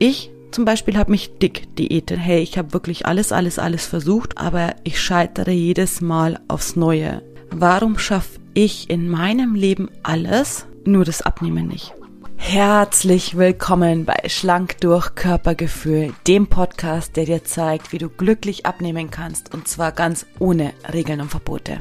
Ich zum Beispiel habe mich dick diätet. Hey, ich habe wirklich alles, alles, alles versucht, aber ich scheitere jedes Mal aufs Neue. Warum schaffe ich in meinem Leben alles, nur das Abnehmen nicht? Herzlich willkommen bei Schlank durch Körpergefühl, dem Podcast, der dir zeigt, wie du glücklich abnehmen kannst und zwar ganz ohne Regeln und Verbote.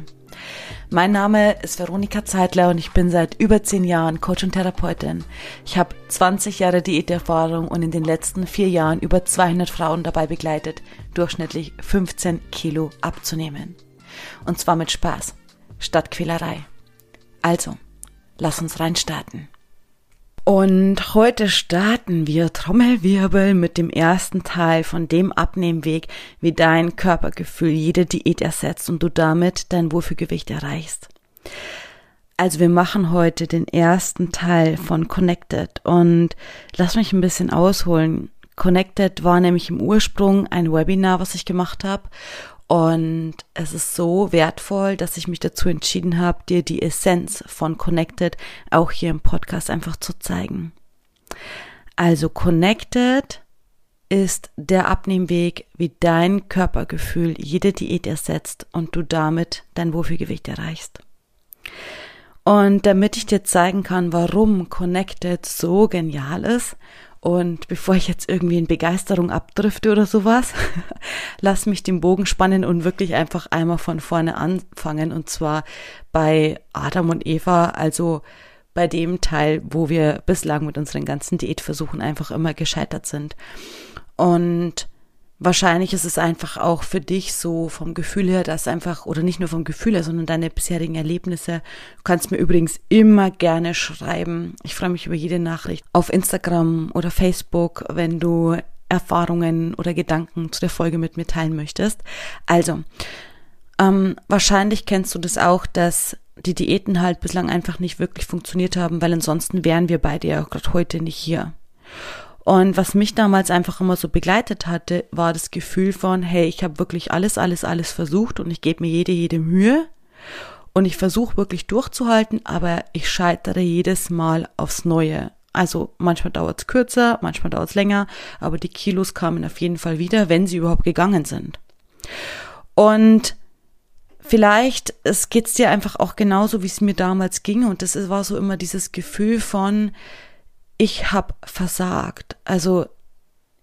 Mein Name ist Veronika Zeitler und ich bin seit über zehn Jahren Coach und Therapeutin. Ich habe 20 Jahre Diäterfahrung und in den letzten vier Jahren über 200 Frauen dabei begleitet, durchschnittlich 15 Kilo abzunehmen. Und zwar mit Spaß, statt Quälerei. Also, lass uns reinstarten. Und heute starten wir Trommelwirbel mit dem ersten Teil von dem Abnehmweg, wie dein Körpergefühl jede Diät ersetzt und du damit dein Wohlfühlgewicht erreichst. Also wir machen heute den ersten Teil von Connected und lass mich ein bisschen ausholen. Connected war nämlich im Ursprung ein Webinar, was ich gemacht habe und es ist so wertvoll, dass ich mich dazu entschieden habe, dir die Essenz von Connected auch hier im Podcast einfach zu zeigen. Also Connected ist der Abnehmweg, wie dein Körpergefühl jede Diät ersetzt und du damit dein Wohlfühlgewicht erreichst. Und damit ich dir zeigen kann, warum Connected so genial ist und bevor ich jetzt irgendwie in Begeisterung abdrifte oder sowas, lass mich den Bogen spannen und wirklich einfach einmal von vorne anfangen. Und zwar bei Adam und Eva, also bei dem Teil, wo wir bislang mit unseren ganzen Diätversuchen einfach immer gescheitert sind. Und Wahrscheinlich ist es einfach auch für dich so vom Gefühl her, dass einfach, oder nicht nur vom Gefühl her, sondern deine bisherigen Erlebnisse. Du kannst mir übrigens immer gerne schreiben. Ich freue mich über jede Nachricht auf Instagram oder Facebook, wenn du Erfahrungen oder Gedanken zu der Folge mit mir teilen möchtest. Also, ähm, wahrscheinlich kennst du das auch, dass die Diäten halt bislang einfach nicht wirklich funktioniert haben, weil ansonsten wären wir beide ja auch gerade heute nicht hier. Und was mich damals einfach immer so begleitet hatte, war das Gefühl von, hey, ich habe wirklich alles, alles, alles versucht und ich gebe mir jede, jede Mühe und ich versuche wirklich durchzuhalten, aber ich scheitere jedes Mal aufs Neue. Also manchmal dauert es kürzer, manchmal dauert es länger, aber die Kilos kamen auf jeden Fall wieder, wenn sie überhaupt gegangen sind. Und vielleicht es geht's dir einfach auch genauso, wie es mir damals ging. Und das war so immer dieses Gefühl von, ich habe versagt. Also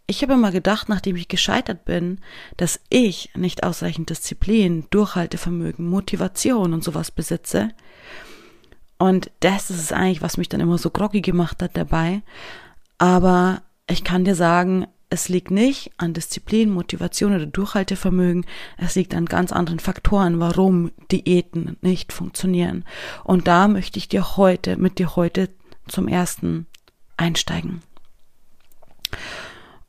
ich habe immer gedacht, nachdem ich gescheitert bin, dass ich nicht ausreichend Disziplin, Durchhaltevermögen, Motivation und sowas besitze. Und das ist es eigentlich, was mich dann immer so groggy gemacht hat dabei. Aber ich kann dir sagen, es liegt nicht an Disziplin, Motivation oder Durchhaltevermögen. Es liegt an ganz anderen Faktoren, warum Diäten nicht funktionieren. Und da möchte ich dir heute, mit dir heute zum ersten einsteigen.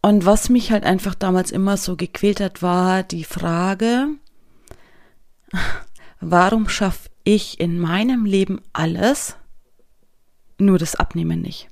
Und was mich halt einfach damals immer so gequält hat, war die Frage, warum schaffe ich in meinem Leben alles, nur das Abnehmen nicht?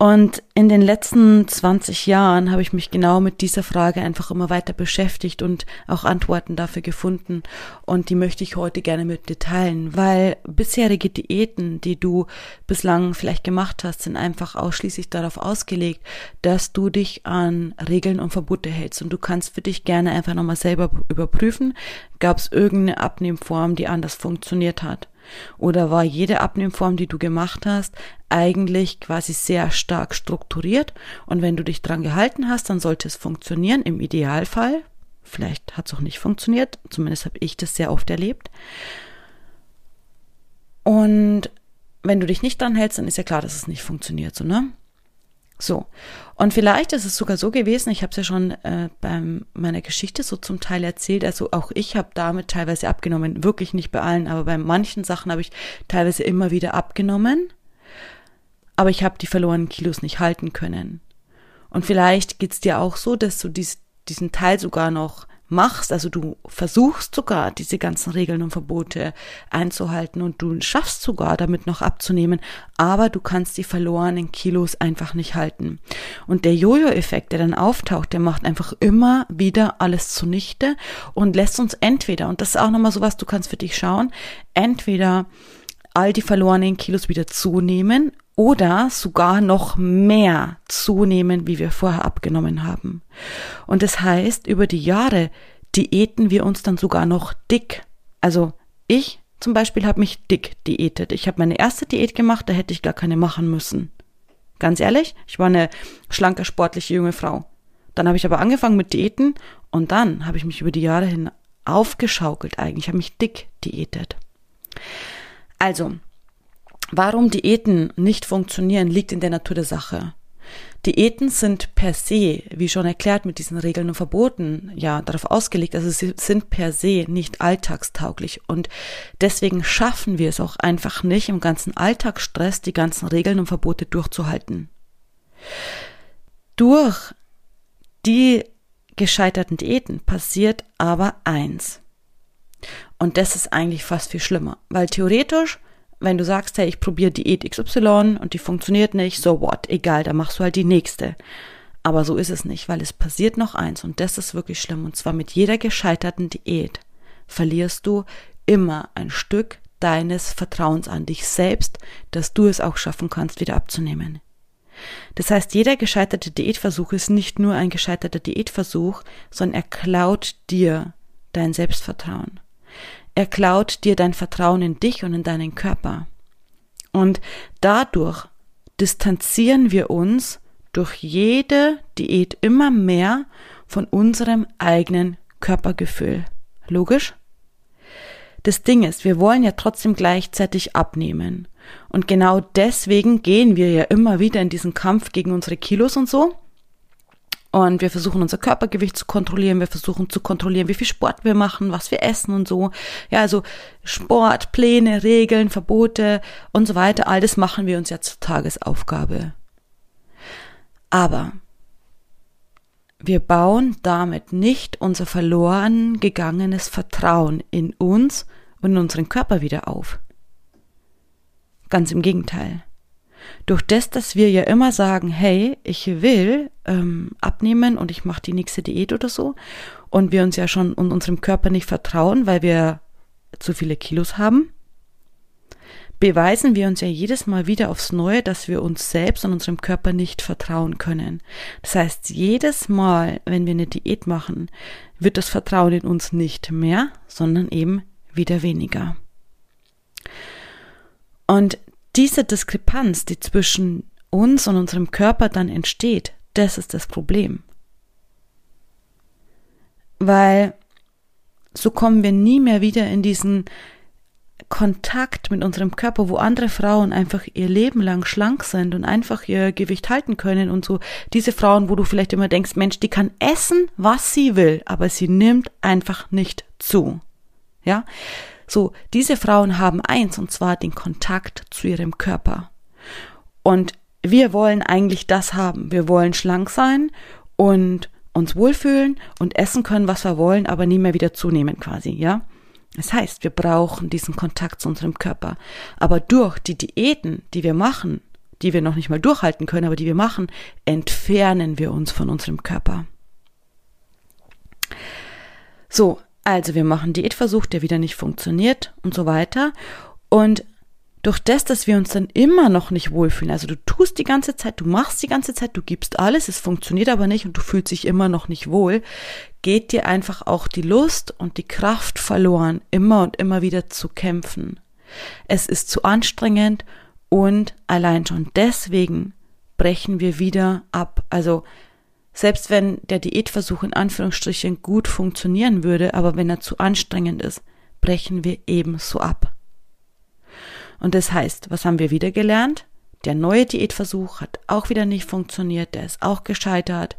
Und in den letzten 20 Jahren habe ich mich genau mit dieser Frage einfach immer weiter beschäftigt und auch Antworten dafür gefunden. Und die möchte ich heute gerne mit dir teilen, weil bisherige Diäten, die du bislang vielleicht gemacht hast, sind einfach ausschließlich darauf ausgelegt, dass du dich an Regeln und Verbote hältst. Und du kannst für dich gerne einfach nochmal selber überprüfen, gab es irgendeine Abnehmform, die anders funktioniert hat. Oder war jede Abnehmform, die du gemacht hast, eigentlich quasi sehr stark strukturiert? Und wenn du dich dran gehalten hast, dann sollte es funktionieren, im Idealfall. Vielleicht hat es auch nicht funktioniert, zumindest habe ich das sehr oft erlebt. Und wenn du dich nicht dran hältst, dann ist ja klar, dass es nicht funktioniert, so, ne? So. Und vielleicht ist es sogar so gewesen, ich habe es ja schon äh, bei meiner Geschichte so zum Teil erzählt, also auch ich habe damit teilweise abgenommen, wirklich nicht bei allen, aber bei manchen Sachen habe ich teilweise immer wieder abgenommen, aber ich habe die verlorenen Kilos nicht halten können. Und vielleicht geht's dir auch so, dass du dies, diesen Teil sogar noch machst, also du versuchst sogar diese ganzen Regeln und Verbote einzuhalten und du schaffst sogar damit noch abzunehmen, aber du kannst die verlorenen Kilos einfach nicht halten. Und der Jojo-Effekt, der dann auftaucht, der macht einfach immer wieder alles zunichte und lässt uns entweder, und das ist auch nochmal sowas, du kannst für dich schauen, entweder all die verlorenen Kilos wieder zunehmen oder sogar noch mehr zunehmen, wie wir vorher abgenommen haben. Und das heißt, über die Jahre diäten wir uns dann sogar noch dick. Also ich zum Beispiel habe mich dick diätet. Ich habe meine erste Diät gemacht, da hätte ich gar keine machen müssen. Ganz ehrlich, ich war eine schlanke, sportliche junge Frau. Dann habe ich aber angefangen mit Diäten und dann habe ich mich über die Jahre hin aufgeschaukelt eigentlich, habe mich dick diätet. Also, warum Diäten nicht funktionieren, liegt in der Natur der Sache. Diäten sind per se, wie schon erklärt mit diesen Regeln und Verboten, ja, darauf ausgelegt, also sie sind per se nicht alltagstauglich und deswegen schaffen wir es auch einfach nicht, im ganzen Alltagsstress die ganzen Regeln und Verbote durchzuhalten. Durch die gescheiterten Diäten passiert aber eins. Und das ist eigentlich fast viel schlimmer, weil theoretisch wenn du sagst, hey, ich probiere Diät XY und die funktioniert nicht, so what, egal, dann machst du halt die nächste. Aber so ist es nicht, weil es passiert noch eins und das ist wirklich schlimm und zwar mit jeder gescheiterten Diät verlierst du immer ein Stück deines Vertrauens an dich selbst, dass du es auch schaffen kannst, wieder abzunehmen. Das heißt, jeder gescheiterte Diätversuch ist nicht nur ein gescheiterter Diätversuch, sondern er klaut dir dein Selbstvertrauen. Er klaut dir dein Vertrauen in dich und in deinen Körper. Und dadurch distanzieren wir uns durch jede Diät immer mehr von unserem eigenen Körpergefühl. Logisch? Das Ding ist, wir wollen ja trotzdem gleichzeitig abnehmen. Und genau deswegen gehen wir ja immer wieder in diesen Kampf gegen unsere Kilos und so. Und wir versuchen unser Körpergewicht zu kontrollieren, wir versuchen zu kontrollieren, wie viel Sport wir machen, was wir essen und so. Ja, also Sport, Pläne, Regeln, Verbote und so weiter, all das machen wir uns ja zur Tagesaufgabe. Aber wir bauen damit nicht unser verloren gegangenes Vertrauen in uns und in unseren Körper wieder auf. Ganz im Gegenteil durch das, dass wir ja immer sagen, hey, ich will ähm, abnehmen und ich mache die nächste Diät oder so, und wir uns ja schon und unserem Körper nicht vertrauen, weil wir zu viele Kilos haben, beweisen wir uns ja jedes Mal wieder aufs Neue, dass wir uns selbst und unserem Körper nicht vertrauen können. Das heißt, jedes Mal, wenn wir eine Diät machen, wird das Vertrauen in uns nicht mehr, sondern eben wieder weniger. Und diese Diskrepanz, die zwischen uns und unserem Körper dann entsteht, das ist das Problem. Weil so kommen wir nie mehr wieder in diesen Kontakt mit unserem Körper, wo andere Frauen einfach ihr Leben lang schlank sind und einfach ihr Gewicht halten können und so diese Frauen, wo du vielleicht immer denkst, Mensch, die kann essen, was sie will, aber sie nimmt einfach nicht zu. Ja? So, diese Frauen haben eins, und zwar den Kontakt zu ihrem Körper. Und wir wollen eigentlich das haben. Wir wollen schlank sein und uns wohlfühlen und essen können, was wir wollen, aber nie mehr wieder zunehmen quasi, ja? Das heißt, wir brauchen diesen Kontakt zu unserem Körper. Aber durch die Diäten, die wir machen, die wir noch nicht mal durchhalten können, aber die wir machen, entfernen wir uns von unserem Körper. So, also wir machen Diätversuch, der wieder nicht funktioniert und so weiter. Und durch das, dass wir uns dann immer noch nicht wohlfühlen, also du tust die ganze Zeit, du machst die ganze Zeit, du gibst alles, es funktioniert aber nicht und du fühlst dich immer noch nicht wohl, geht dir einfach auch die Lust und die Kraft verloren, immer und immer wieder zu kämpfen. Es ist zu anstrengend und allein schon deswegen brechen wir wieder ab. Also selbst wenn der Diätversuch in Anführungsstrichen gut funktionieren würde, aber wenn er zu anstrengend ist, brechen wir ebenso ab. Und das heißt, was haben wir wieder gelernt? Der neue Diätversuch hat auch wieder nicht funktioniert, der ist auch gescheitert.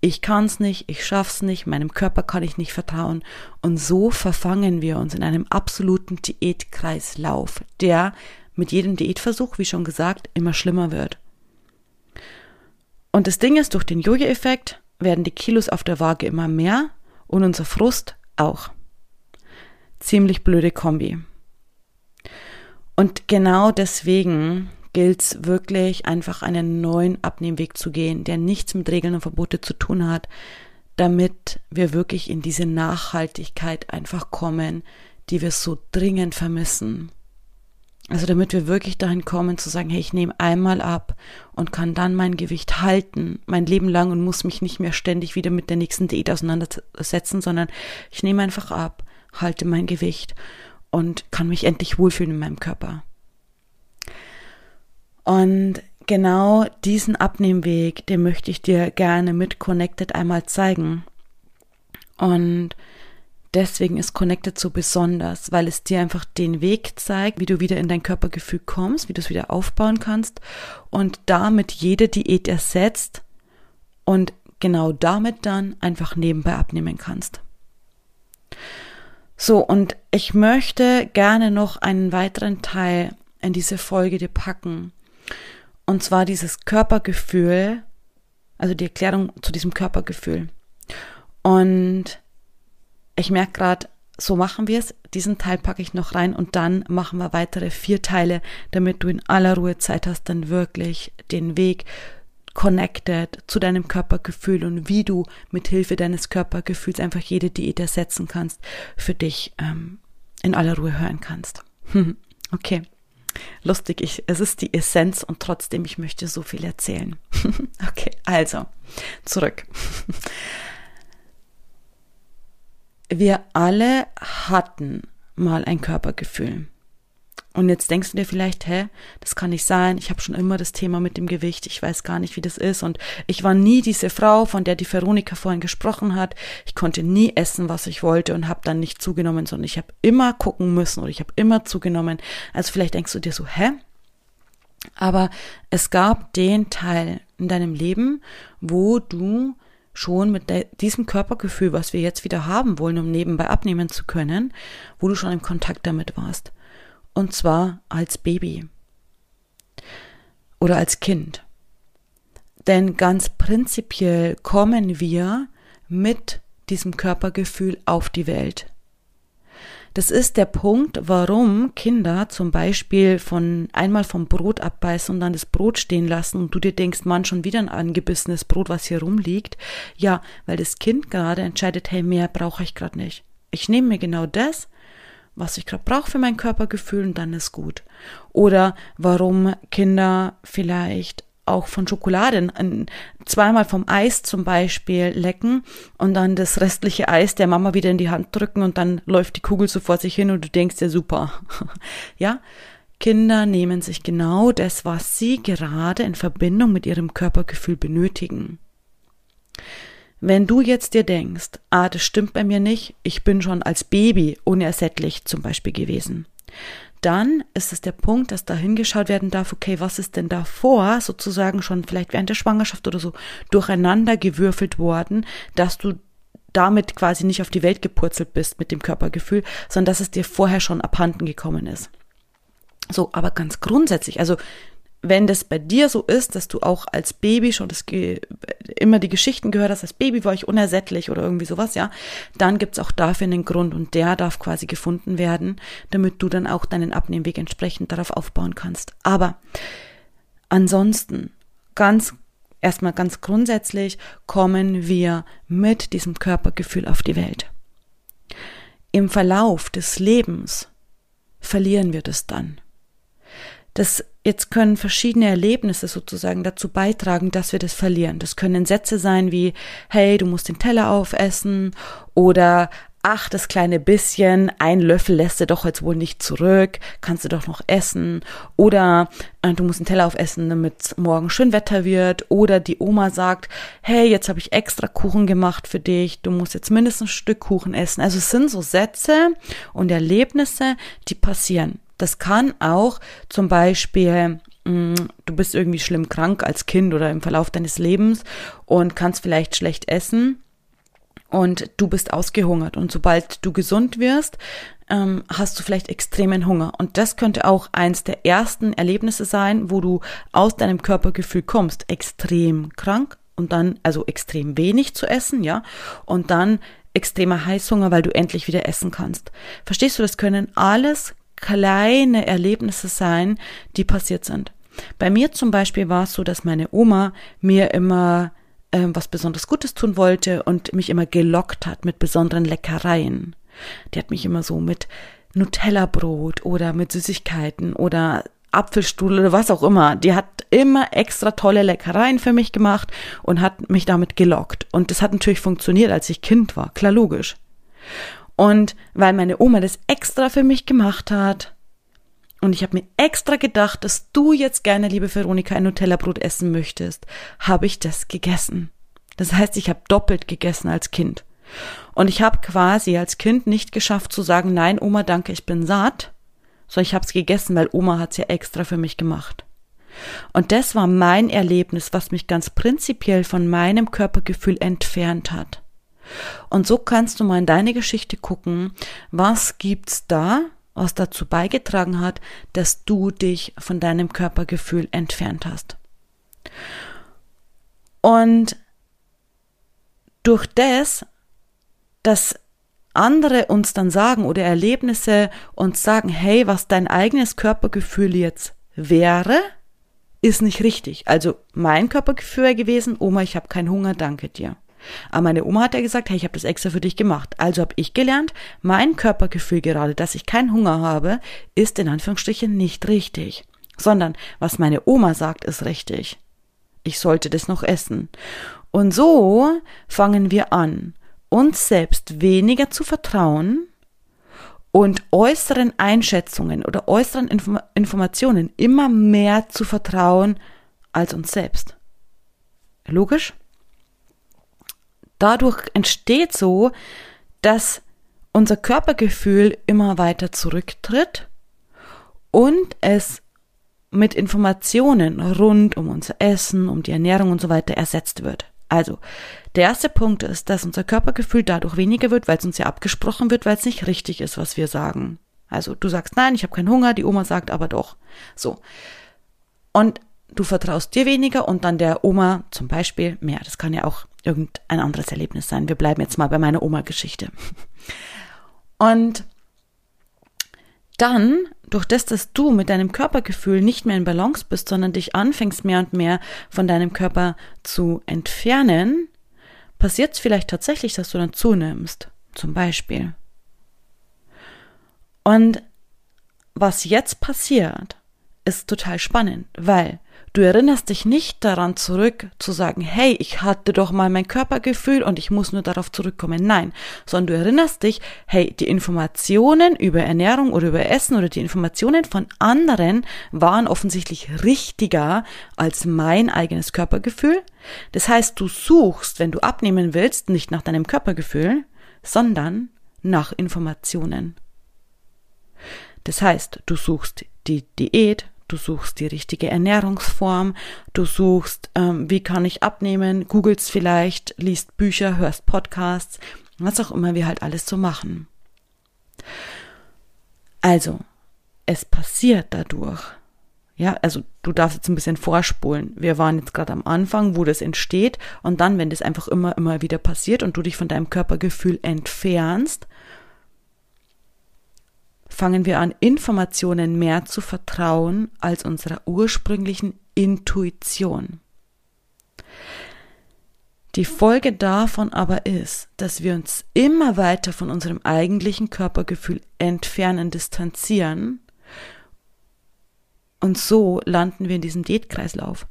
Ich kann's nicht, ich schaff's nicht, meinem Körper kann ich nicht vertrauen. Und so verfangen wir uns in einem absoluten Diätkreislauf, der mit jedem Diätversuch, wie schon gesagt, immer schlimmer wird. Und das Ding ist, durch den Jojo-Effekt werden die Kilos auf der Waage immer mehr und unser Frust auch. Ziemlich blöde Kombi. Und genau deswegen gilt es wirklich einfach einen neuen Abnehmweg zu gehen, der nichts mit Regeln und Verbote zu tun hat, damit wir wirklich in diese Nachhaltigkeit einfach kommen, die wir so dringend vermissen. Also damit wir wirklich dahin kommen zu sagen, hey, ich nehme einmal ab und kann dann mein Gewicht halten, mein Leben lang und muss mich nicht mehr ständig wieder mit der nächsten Diät auseinandersetzen, sondern ich nehme einfach ab, halte mein Gewicht und kann mich endlich wohlfühlen in meinem Körper. Und genau diesen Abnehmweg, den möchte ich dir gerne mit Connected einmal zeigen. Und deswegen ist Connected so besonders, weil es dir einfach den Weg zeigt, wie du wieder in dein Körpergefühl kommst, wie du es wieder aufbauen kannst und damit jede Diät ersetzt und genau damit dann einfach nebenbei abnehmen kannst. So, und ich möchte gerne noch einen weiteren Teil in diese Folge dir packen. Und zwar dieses Körpergefühl, also die Erklärung zu diesem Körpergefühl. Und ich merke gerade, so machen wir es. Diesen Teil packe ich noch rein und dann machen wir weitere vier Teile, damit du in aller Ruhe Zeit hast, dann wirklich den Weg connected zu deinem Körpergefühl und wie du mit Hilfe deines Körpergefühls einfach jede Diät ersetzen kannst, für dich ähm, in aller Ruhe hören kannst. okay. Lustig, ich, es ist die Essenz und trotzdem, ich möchte so viel erzählen. okay, also, zurück. Wir alle hatten mal ein Körpergefühl. Und jetzt denkst du dir vielleicht, hä, das kann nicht sein, ich habe schon immer das Thema mit dem Gewicht, ich weiß gar nicht, wie das ist und ich war nie diese Frau, von der die Veronika vorhin gesprochen hat. Ich konnte nie essen, was ich wollte und habe dann nicht zugenommen, sondern ich habe immer gucken müssen oder ich habe immer zugenommen. Also vielleicht denkst du dir so, hä? Aber es gab den Teil in deinem Leben, wo du schon mit diesem Körpergefühl, was wir jetzt wieder haben wollen, um nebenbei abnehmen zu können, wo du schon im Kontakt damit warst und zwar als Baby oder als Kind. Denn ganz prinzipiell kommen wir mit diesem Körpergefühl auf die Welt. Das ist der Punkt, warum Kinder zum Beispiel von einmal vom Brot abbeißen und dann das Brot stehen lassen und du dir denkst, Mann, schon wieder ein angebissenes Brot, was hier rumliegt. Ja, weil das Kind gerade entscheidet, hey, mehr brauche ich gerade nicht. Ich nehme mir genau das, was ich gerade brauche für mein Körpergefühl und dann ist gut. Oder warum Kinder vielleicht auch von Schokolade zweimal vom Eis zum Beispiel lecken und dann das restliche Eis der Mama wieder in die Hand drücken und dann läuft die Kugel so vor sich hin und du denkst dir super. ja? Kinder nehmen sich genau das, was sie gerade in Verbindung mit ihrem Körpergefühl benötigen. Wenn du jetzt dir denkst, ah, das stimmt bei mir nicht, ich bin schon als Baby unersättlich zum Beispiel gewesen, dann ist es der Punkt, dass da hingeschaut werden darf, okay, was ist denn davor sozusagen schon vielleicht während der Schwangerschaft oder so durcheinander gewürfelt worden, dass du damit quasi nicht auf die Welt gepurzelt bist mit dem Körpergefühl, sondern dass es dir vorher schon abhanden gekommen ist. So, aber ganz grundsätzlich, also wenn das bei dir so ist, dass du auch als Baby schon das immer die Geschichten gehört hast, als Baby war ich unersättlich oder irgendwie sowas, ja, dann gibt's auch dafür einen Grund und der darf quasi gefunden werden, damit du dann auch deinen Abnehmweg entsprechend darauf aufbauen kannst. Aber ansonsten, ganz erstmal ganz grundsätzlich, kommen wir mit diesem Körpergefühl auf die Welt. Im Verlauf des Lebens verlieren wir das dann. Das jetzt können verschiedene Erlebnisse sozusagen dazu beitragen, dass wir das verlieren. Das können Sätze sein wie, hey, du musst den Teller aufessen oder ach, das kleine bisschen, ein Löffel lässt du doch jetzt wohl nicht zurück, kannst du doch noch essen. Oder äh, du musst einen Teller aufessen, damit morgen schön Wetter wird. Oder die Oma sagt, hey, jetzt habe ich extra Kuchen gemacht für dich, du musst jetzt mindestens ein Stück Kuchen essen. Also es sind so Sätze und Erlebnisse, die passieren. Das kann auch zum Beispiel, mm, du bist irgendwie schlimm krank als Kind oder im Verlauf deines Lebens und kannst vielleicht schlecht essen und du bist ausgehungert und sobald du gesund wirst, ähm, hast du vielleicht extremen Hunger. Und das könnte auch eins der ersten Erlebnisse sein, wo du aus deinem Körpergefühl kommst, extrem krank und dann, also extrem wenig zu essen, ja, und dann extremer Heißhunger, weil du endlich wieder essen kannst. Verstehst du, das können alles kleine Erlebnisse sein, die passiert sind. Bei mir zum Beispiel war es so, dass meine Oma mir immer äh, was besonders Gutes tun wollte und mich immer gelockt hat mit besonderen Leckereien. Die hat mich immer so mit Nutella-Brot oder mit Süßigkeiten oder Apfelstrudel oder was auch immer. Die hat immer extra tolle Leckereien für mich gemacht und hat mich damit gelockt. Und das hat natürlich funktioniert, als ich Kind war. Klar, logisch. Und weil meine Oma das extra für mich gemacht hat, und ich habe mir extra gedacht, dass du jetzt gerne, liebe Veronika, ein Nutella-Brot essen möchtest, habe ich das gegessen. Das heißt, ich habe doppelt gegessen als Kind. Und ich habe quasi als Kind nicht geschafft zu sagen, nein, Oma, danke, ich bin satt, sondern ich habe es gegessen, weil Oma hat es ja extra für mich gemacht. Und das war mein Erlebnis, was mich ganz prinzipiell von meinem Körpergefühl entfernt hat. Und so kannst du mal in deine Geschichte gucken, was gibt's da, was dazu beigetragen hat, dass du dich von deinem Körpergefühl entfernt hast. Und durch das, dass andere uns dann sagen oder Erlebnisse uns sagen, hey, was dein eigenes Körpergefühl jetzt wäre, ist nicht richtig. Also mein Körpergefühl gewesen, Oma, ich habe keinen Hunger, danke dir. Aber meine Oma hat ja gesagt, hey, ich habe das extra für dich gemacht. Also habe ich gelernt, mein Körpergefühl gerade, dass ich keinen Hunger habe, ist in Anführungsstrichen nicht richtig. Sondern was meine Oma sagt, ist richtig. Ich sollte das noch essen. Und so fangen wir an, uns selbst weniger zu vertrauen und äußeren Einschätzungen oder äußeren Inform Informationen immer mehr zu vertrauen als uns selbst. Logisch? Dadurch entsteht so, dass unser Körpergefühl immer weiter zurücktritt und es mit Informationen rund um unser Essen, um die Ernährung und so weiter ersetzt wird. Also, der erste Punkt ist, dass unser Körpergefühl dadurch weniger wird, weil es uns ja abgesprochen wird, weil es nicht richtig ist, was wir sagen. Also, du sagst nein, ich habe keinen Hunger, die Oma sagt aber doch. So. Und du vertraust dir weniger und dann der Oma zum Beispiel mehr. Das kann ja auch irgendein anderes Erlebnis sein. Wir bleiben jetzt mal bei meiner Oma-Geschichte. Und dann, durch das, dass du mit deinem Körpergefühl nicht mehr in Balance bist, sondern dich anfängst mehr und mehr von deinem Körper zu entfernen, passiert es vielleicht tatsächlich, dass du dann zunimmst. Zum Beispiel. Und was jetzt passiert, ist total spannend, weil Du erinnerst dich nicht daran zurück zu sagen, hey, ich hatte doch mal mein Körpergefühl und ich muss nur darauf zurückkommen. Nein, sondern du erinnerst dich, hey, die Informationen über Ernährung oder über Essen oder die Informationen von anderen waren offensichtlich richtiger als mein eigenes Körpergefühl. Das heißt, du suchst, wenn du abnehmen willst, nicht nach deinem Körpergefühl, sondern nach Informationen. Das heißt, du suchst die Diät, du suchst die richtige Ernährungsform, du suchst, ähm, wie kann ich abnehmen, googelst vielleicht, liest Bücher, hörst Podcasts, was auch immer wir halt alles so machen. Also, es passiert dadurch. Ja, also du darfst jetzt ein bisschen vorspulen. Wir waren jetzt gerade am Anfang, wo das entsteht und dann, wenn das einfach immer, immer wieder passiert und du dich von deinem Körpergefühl entfernst, fangen wir an, Informationen mehr zu vertrauen als unserer ursprünglichen Intuition. Die Folge davon aber ist, dass wir uns immer weiter von unserem eigentlichen Körpergefühl entfernen, distanzieren und so landen wir in diesem Diätkreislauf.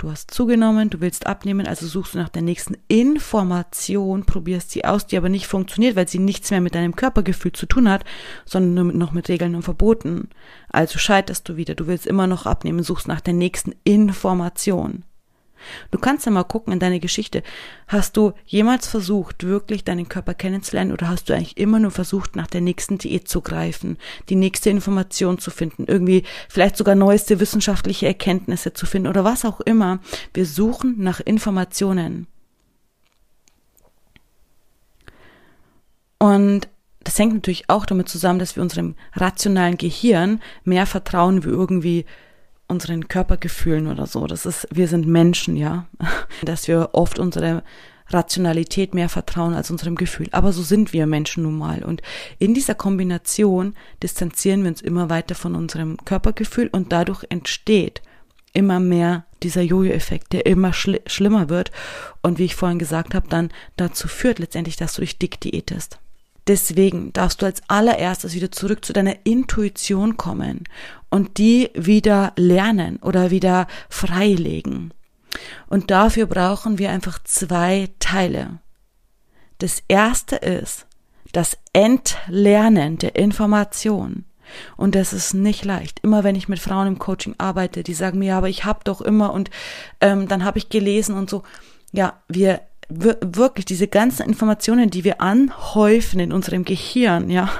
Du hast zugenommen, du willst abnehmen, also suchst du nach der nächsten Information, probierst sie aus, die aber nicht funktioniert, weil sie nichts mehr mit deinem Körpergefühl zu tun hat, sondern nur noch mit Regeln und Verboten. Also scheiterst du wieder, du willst immer noch abnehmen, suchst nach der nächsten Information. Du kannst ja mal gucken in deine Geschichte. Hast du jemals versucht, wirklich deinen Körper kennenzulernen oder hast du eigentlich immer nur versucht, nach der nächsten Diät zu greifen, die nächste Information zu finden, irgendwie vielleicht sogar neueste wissenschaftliche Erkenntnisse zu finden oder was auch immer. Wir suchen nach Informationen. Und das hängt natürlich auch damit zusammen, dass wir unserem rationalen Gehirn mehr vertrauen wie irgendwie unseren Körpergefühlen oder so. Das ist, wir sind Menschen, ja. Dass wir oft unsere Rationalität mehr vertrauen als unserem Gefühl. Aber so sind wir Menschen nun mal. Und in dieser Kombination distanzieren wir uns immer weiter von unserem Körpergefühl und dadurch entsteht immer mehr dieser Jojo-Effekt, der immer schl schlimmer wird und wie ich vorhin gesagt habe, dann dazu führt letztendlich, dass du dich dick diätest. Deswegen darfst du als allererstes wieder zurück zu deiner Intuition kommen und die wieder lernen oder wieder freilegen. Und dafür brauchen wir einfach zwei Teile. Das erste ist das Entlernen der Information. Und das ist nicht leicht. Immer wenn ich mit Frauen im Coaching arbeite, die sagen mir, ja, aber ich habe doch immer und ähm, dann habe ich gelesen und so. Ja, wir wirklich diese ganzen Informationen, die wir anhäufen in unserem Gehirn, ja,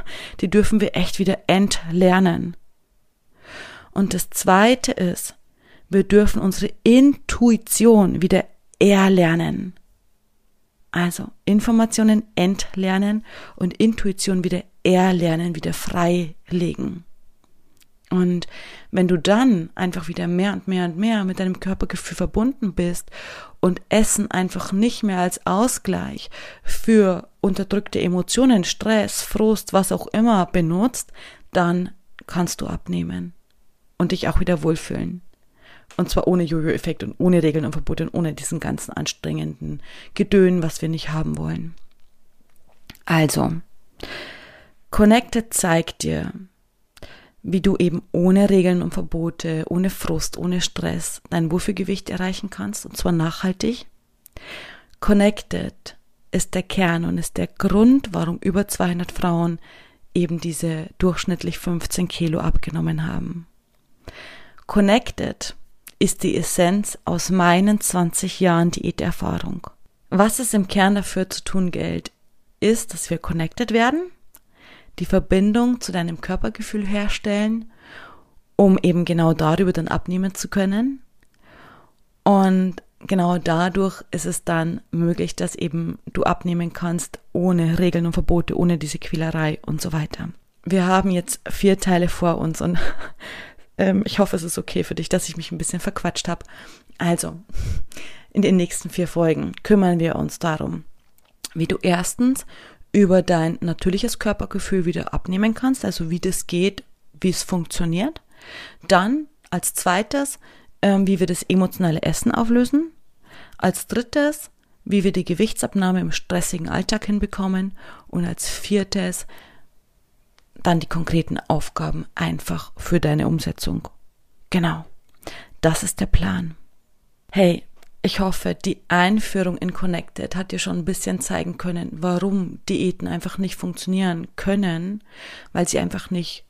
die dürfen wir echt wieder entlernen. Und das zweite ist, wir dürfen unsere Intuition wieder erlernen. Also Informationen entlernen und Intuition wieder erlernen, wieder freilegen. Und wenn du dann einfach wieder mehr und mehr und mehr mit deinem Körpergefühl verbunden bist und Essen einfach nicht mehr als Ausgleich für unterdrückte Emotionen, Stress, Frust, was auch immer benutzt, dann kannst du abnehmen und dich auch wieder wohlfühlen. Und zwar ohne Jojo-Effekt und ohne Regeln und Verbote und ohne diesen ganzen anstrengenden Gedön, was wir nicht haben wollen. Also, Connected zeigt dir, wie du eben ohne Regeln und Verbote, ohne Frust, ohne Stress dein Wohlfühlgewicht erreichen kannst, und zwar nachhaltig. Connected ist der Kern und ist der Grund, warum über 200 Frauen eben diese durchschnittlich 15 Kilo abgenommen haben. Connected ist die Essenz aus meinen 20 Jahren Diäterfahrung. Was es im Kern dafür zu tun gilt, ist, dass wir connected werden, die Verbindung zu deinem Körpergefühl herstellen, um eben genau darüber dann abnehmen zu können. Und genau dadurch ist es dann möglich, dass eben du abnehmen kannst ohne Regeln und Verbote, ohne diese Quälerei und so weiter. Wir haben jetzt vier Teile vor uns und ähm, ich hoffe, es ist okay für dich, dass ich mich ein bisschen verquatscht habe. Also, in den nächsten vier Folgen kümmern wir uns darum, wie du erstens über dein natürliches Körpergefühl wieder abnehmen kannst, also wie das geht, wie es funktioniert. Dann als zweites, ähm, wie wir das emotionale Essen auflösen. Als drittes, wie wir die Gewichtsabnahme im stressigen Alltag hinbekommen. Und als viertes, dann die konkreten Aufgaben einfach für deine Umsetzung. Genau. Das ist der Plan. Hey, ich hoffe, die Einführung in Connected hat dir schon ein bisschen zeigen können, warum Diäten einfach nicht funktionieren können, weil sie einfach nicht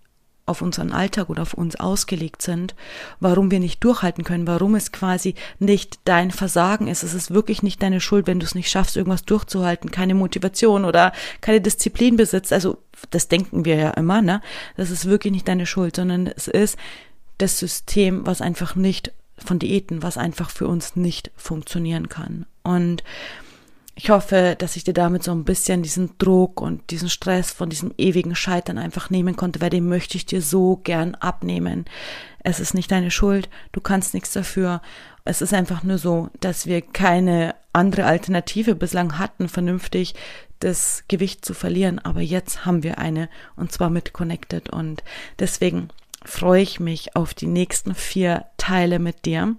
auf unseren Alltag oder auf uns ausgelegt sind, warum wir nicht durchhalten können, warum es quasi nicht dein Versagen ist. Es ist wirklich nicht deine Schuld, wenn du es nicht schaffst, irgendwas durchzuhalten, keine Motivation oder keine Disziplin besitzt. Also das denken wir ja immer, ne? Das ist wirklich nicht deine Schuld, sondern es ist das System, was einfach nicht von Diäten, was einfach für uns nicht funktionieren kann. Und ich hoffe, dass ich dir damit so ein bisschen diesen Druck und diesen Stress von diesem ewigen Scheitern einfach nehmen konnte, weil den möchte ich dir so gern abnehmen. Es ist nicht deine Schuld, du kannst nichts dafür. Es ist einfach nur so, dass wir keine andere Alternative bislang hatten, vernünftig das Gewicht zu verlieren. Aber jetzt haben wir eine und zwar mit Connected und deswegen freue ich mich auf die nächsten vier Teile mit dir.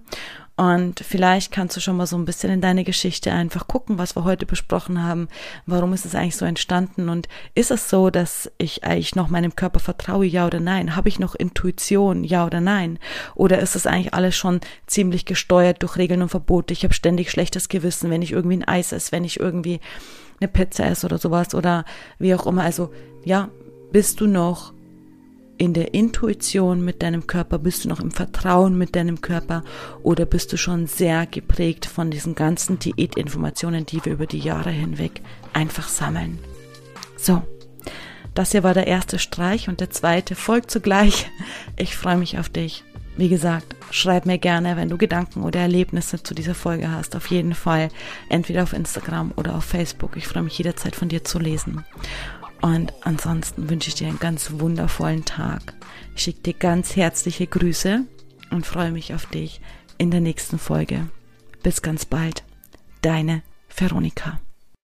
Und vielleicht kannst du schon mal so ein bisschen in deine Geschichte einfach gucken, was wir heute besprochen haben. Warum ist es eigentlich so entstanden? Und ist es so, dass ich eigentlich noch meinem Körper vertraue, ja oder nein? Habe ich noch Intuition, ja oder nein? Oder ist es eigentlich alles schon ziemlich gesteuert durch Regeln und Verbote? Ich habe ständig schlechtes Gewissen, wenn ich irgendwie ein Eis esse, wenn ich irgendwie eine Pizza esse oder sowas oder wie auch immer. Also, ja, bist du noch in der Intuition mit deinem Körper? Bist du noch im Vertrauen mit deinem Körper? Oder bist du schon sehr geprägt von diesen ganzen Diätinformationen, die wir über die Jahre hinweg einfach sammeln? So, das hier war der erste Streich und der zweite folgt zugleich. Ich freue mich auf dich. Wie gesagt, schreib mir gerne, wenn du Gedanken oder Erlebnisse zu dieser Folge hast. Auf jeden Fall entweder auf Instagram oder auf Facebook. Ich freue mich jederzeit von dir zu lesen. Und ansonsten wünsche ich dir einen ganz wundervollen Tag. Ich schicke dir ganz herzliche Grüße und freue mich auf dich in der nächsten Folge. Bis ganz bald. Deine Veronika.